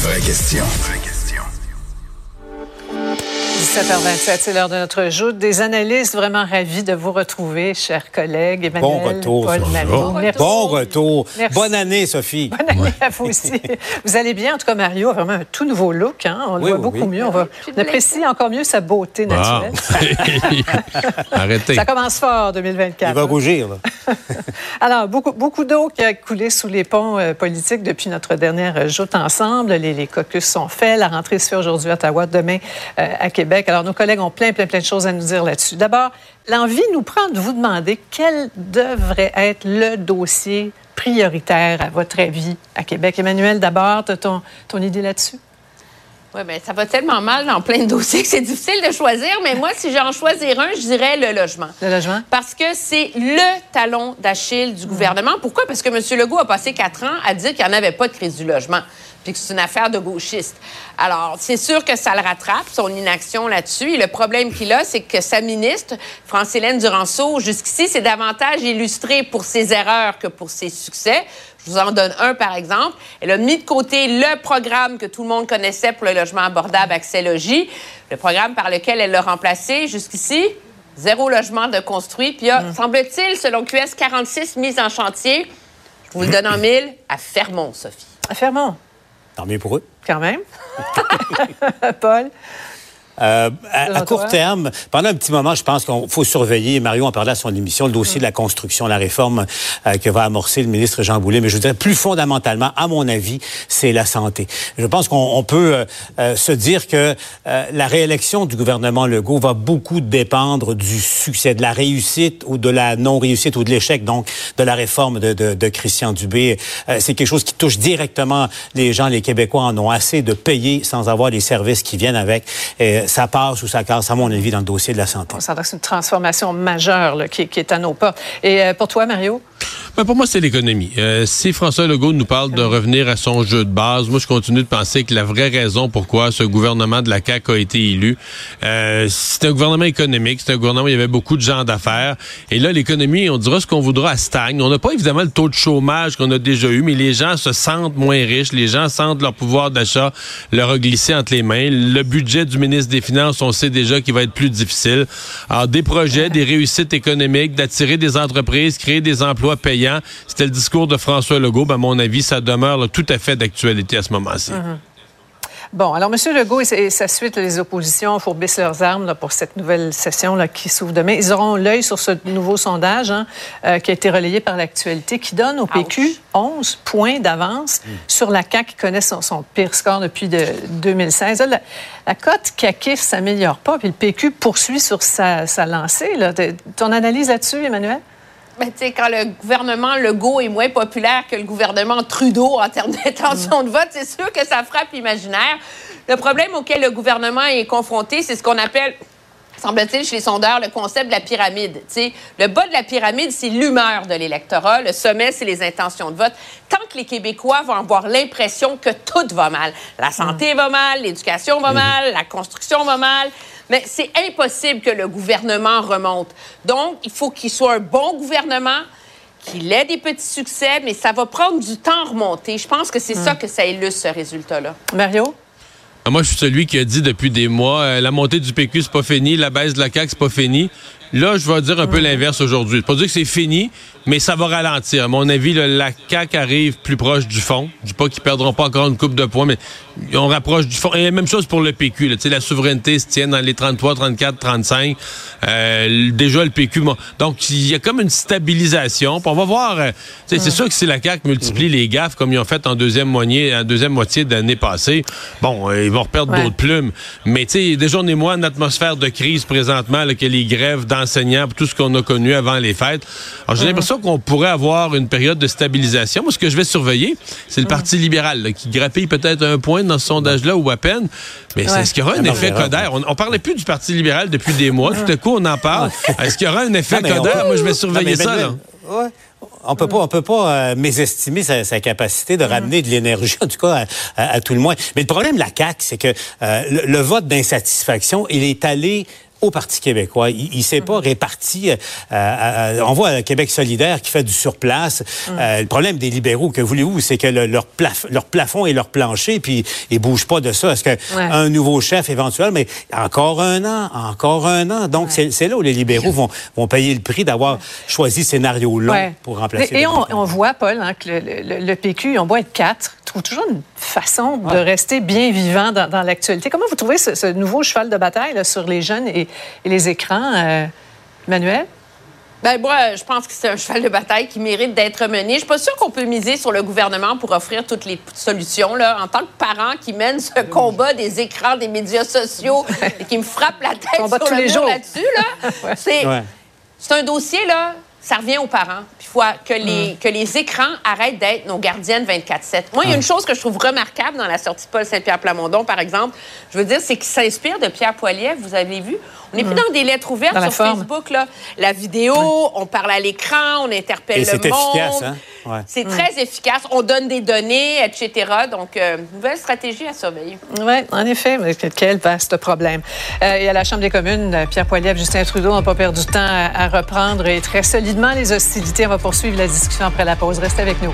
vraies questions. 17h27, c'est l'heure de notre jour. Des analystes vraiment ravis de vous retrouver, chers collègues. Emmanuel, Bon retour, Paul. Bon retour. Merci. Bonne année, Sophie. Bonne année à vous aussi. Vous allez bien. En tout cas, Mario a vraiment un tout nouveau look. Hein? On le voit oui, beaucoup oui. mieux. On, va, on apprécie encore mieux sa beauté naturelle. Arrêtez. Ça commence fort, 2024. Il va rougir. là. Alors, beaucoup, beaucoup d'eau qui a coulé sous les ponts euh, politiques depuis notre dernière joute ensemble. Les, caucus sont faits. La rentrée se fait aujourd'hui à Ottawa, demain euh, à Québec. Alors, nos collègues ont plein, plein, plein de choses à nous dire là-dessus. D'abord, l'envie nous prend de vous demander quel devrait être le dossier prioritaire, à votre avis, à Québec. Emmanuel, d'abord, ton, ton idée là-dessus? Oui, mais ça va tellement mal dans plein de dossiers que c'est difficile de choisir. Mais moi, si j'en choisir un, je dirais le logement. Le logement? Parce que c'est le talon d'Achille du gouvernement. Pourquoi? Parce que M. Legault a passé quatre ans à dire qu'il n'y en avait pas de crise du logement, puis que c'est une affaire de gauchistes. Alors, c'est sûr que ça le rattrape, son inaction là-dessus. Et le problème qu'il a, c'est que sa ministre, France-Hélène Duranceau, jusqu'ici, c'est davantage illustré pour ses erreurs que pour ses succès. Je vous en donne un, par exemple. Elle a mis de côté le programme que tout le monde connaissait pour le logement abordable Accès Logis, le programme par lequel elle l'a remplacé jusqu'ici. Zéro logement de construit. Puis il y a, semble-t-il, selon QS, 46 mises en chantier. Je vous le donne en mille, à Fermont, Sophie. À Fermont, Tant mieux pour eux. quand même. Paul? Euh, à, court terme, pendant un petit moment, je pense qu'il faut surveiller, Mario en parlait à son émission, le dossier de la construction, la réforme euh, que va amorcer le ministre Jean Boulet. Mais je dirais plus fondamentalement, à mon avis, c'est la santé. Je pense qu'on on peut euh, euh, se dire que euh, la réélection du gouvernement Legault va beaucoup dépendre du succès, de la réussite ou de la non-réussite ou de l'échec, donc, de la réforme de, de, de Christian Dubé. Euh, c'est quelque chose qui touche directement les gens. Les Québécois en ont assez de payer sans avoir les services qui viennent avec. Et ça passe ou ça casse, à mon avis, dans le dossier de la santé. Que c'est une transformation majeure qui est à nos pas. Et euh, pour toi, Mario? Ben, pour moi, c'est l'économie. Euh, si François Legault nous parle de revenir à son jeu de base, moi, je continue de penser que la vraie raison pourquoi ce gouvernement de la CAQ a été élu, euh, c'est un gouvernement économique, c'est un gouvernement où il y avait beaucoup de gens d'affaires. Et là, l'économie, on dira ce qu'on voudra, elle stagne. On n'a pas évidemment le taux de chômage qu'on a déjà eu, mais les gens se sentent moins riches, les gens sentent leur pouvoir d'achat leur a glissé entre les mains. Le budget du ministre des Finances, on sait déjà qu'il va être plus difficile. Alors, des projets, des réussites économiques, d'attirer des entreprises, créer des emplois payants, c'était le discours de François Legault. Ben, à mon avis, ça demeure là, tout à fait d'actualité à ce moment-ci. Bon, alors, M. Legault et sa- suite, les oppositions fourbissent leurs armes là, pour cette nouvelle session là, qui s'ouvre demain. Ils auront l'œil sur ce nouveau sondage hein, euh, qui a été relayé par l'actualité, qui donne au PQ 11 points d'avance sur la CAQ qui connaît son, son pire score depuis de 2016. Là, la, la cote caquiste s'améliore pas, puis le PQ poursuit sur sa, sa lancée. Ton analyse là-dessus, Emmanuel? Ben, quand le gouvernement Legault est moins populaire que le gouvernement Trudeau en termes d'intention de vote, c'est sûr que ça frappe l'imaginaire. Le problème auquel le gouvernement est confronté, c'est ce qu'on appelle semble-t-il, chez les sondeurs, le concept de la pyramide. Tu sais, le bas de la pyramide, c'est l'humeur de l'électorat. Le sommet, c'est les intentions de vote. Tant que les Québécois vont avoir l'impression que tout va mal, la santé va mal, l'éducation va mal, la construction va mal, mais c'est impossible que le gouvernement remonte. Donc, il faut qu'il soit un bon gouvernement, qu'il ait des petits succès, mais ça va prendre du temps à remonter. Je pense que c'est ça que ça illustre, ce résultat-là. Mario? Ah, Moi, je suis celui qui a dit depuis des mois, euh, la montée du PQ, c'est pas fini, la baisse de la CAQ, c'est pas fini. Là, je vais dire un peu l'inverse aujourd'hui. C'est pas dire que c'est fini, mais ça va ralentir. À mon avis, la CAQ arrive plus proche du fond. Je dis pas qu'ils perdront pas encore une coupe de points, mais on rapproche du fond. Et la même chose pour le PQ. Là. Tu sais, La souveraineté se tient dans les 33, 34, 35. Euh, déjà, le PQ... donc, il y a comme une stabilisation. Puis on va voir... euh, C'est sûr que si la CAQ multiplie les gaffes comme ils ont fait en deuxième, moitié, en deuxième moitié d'année passée, bon, euh, ils vont reperdre Ouais. d'autres plumes. Mais tu sais, déjà, on est moins en atmosphère de crise présentement là, que les grèves d'enseignants, tout ce qu'on a connu avant les fêtes. Alors, j'ai l'impression qu'on pourrait avoir une période de stabilisation. Moi, ce que je vais surveiller, c'est le Parti libéral, là, qui grappille peut-être un point dans ce sondage-là ou à peine. Mais Ouais. est-ce qu'il y aura un Non, effet Coder? On, on parlait plus du Parti libéral depuis des mois. Tout à coup, on en parle. Est-ce qu'il y aura un effet Non, Coder? peut- Moi, je vais Non, surveiller ça. Emmanuel, Là. ouais. On peut pas, on peut pas euh, mésestimer sa, sa capacité de ramener de l'énergie, en tout cas à, à- à tout le moins. Mais le problème de la CAC, c'est que euh, le, le vote d'insatisfaction, il est allé au Parti québécois. Il, ne s'est pas réparti. Euh, on voit Québec solidaire qui fait du surplace. Mm. le problème des libéraux, que voulez-vous, c'est que leur, leur plafond et leur plancher, puis ils bougent pas de ça. Est-ce qu'un nouveau chef éventuel, mais encore un an, encore un an. Donc, c'est là où les libéraux vont, vont payer le prix d'avoir choisi scénario long pour remplacer. Et, on, voit, Paul, hein, que le, PQ, on voit être quatre, trouve toujours une façon de rester bien vivant dans, l'actualité. Comment vous trouvez ce, nouveau cheval de bataille sur les jeunes et, les écrans, euh, Manuel? Ben moi, je pense que c'est un cheval de bataille qui mérite d'être mené. Je suis pas sûre qu'on peut miser sur le gouvernement pour offrir toutes les solutions. Là. En tant que parent qui mène ce combat des écrans, des médias sociaux et qui me frappe la tête sur tous le les là-dessus, là, c'est un dossier là ça revient aux parents. il faut que les, mm. que les écrans arrêtent d'être nos gardiennes 24-7. Moi, il y a une chose que je trouve remarquable dans la sortie de Paul Saint-Pierre Plamondon, par exemple, je veux dire, c'est qu'il s'inspire de Pierre Poilievre, vous avez vu? On n'est plus mm. dans des lettres ouvertes sur Facebook. Là. La vidéo, on parle à l'écran, on interpelle le monde. Efficace, hein? C'est très efficace. On donne des données, etc. Donc, euh, nouvelle stratégie à surveiller. Oui, en effet. Mais quel vaste problème. Euh, et à la Chambre des communes, Pierre Poilievre, Justin Trudeau n'ont pas perdu de temps à, à reprendre et très solidement les hostilités. On va poursuivre la discussion après la pause. Restez avec nous.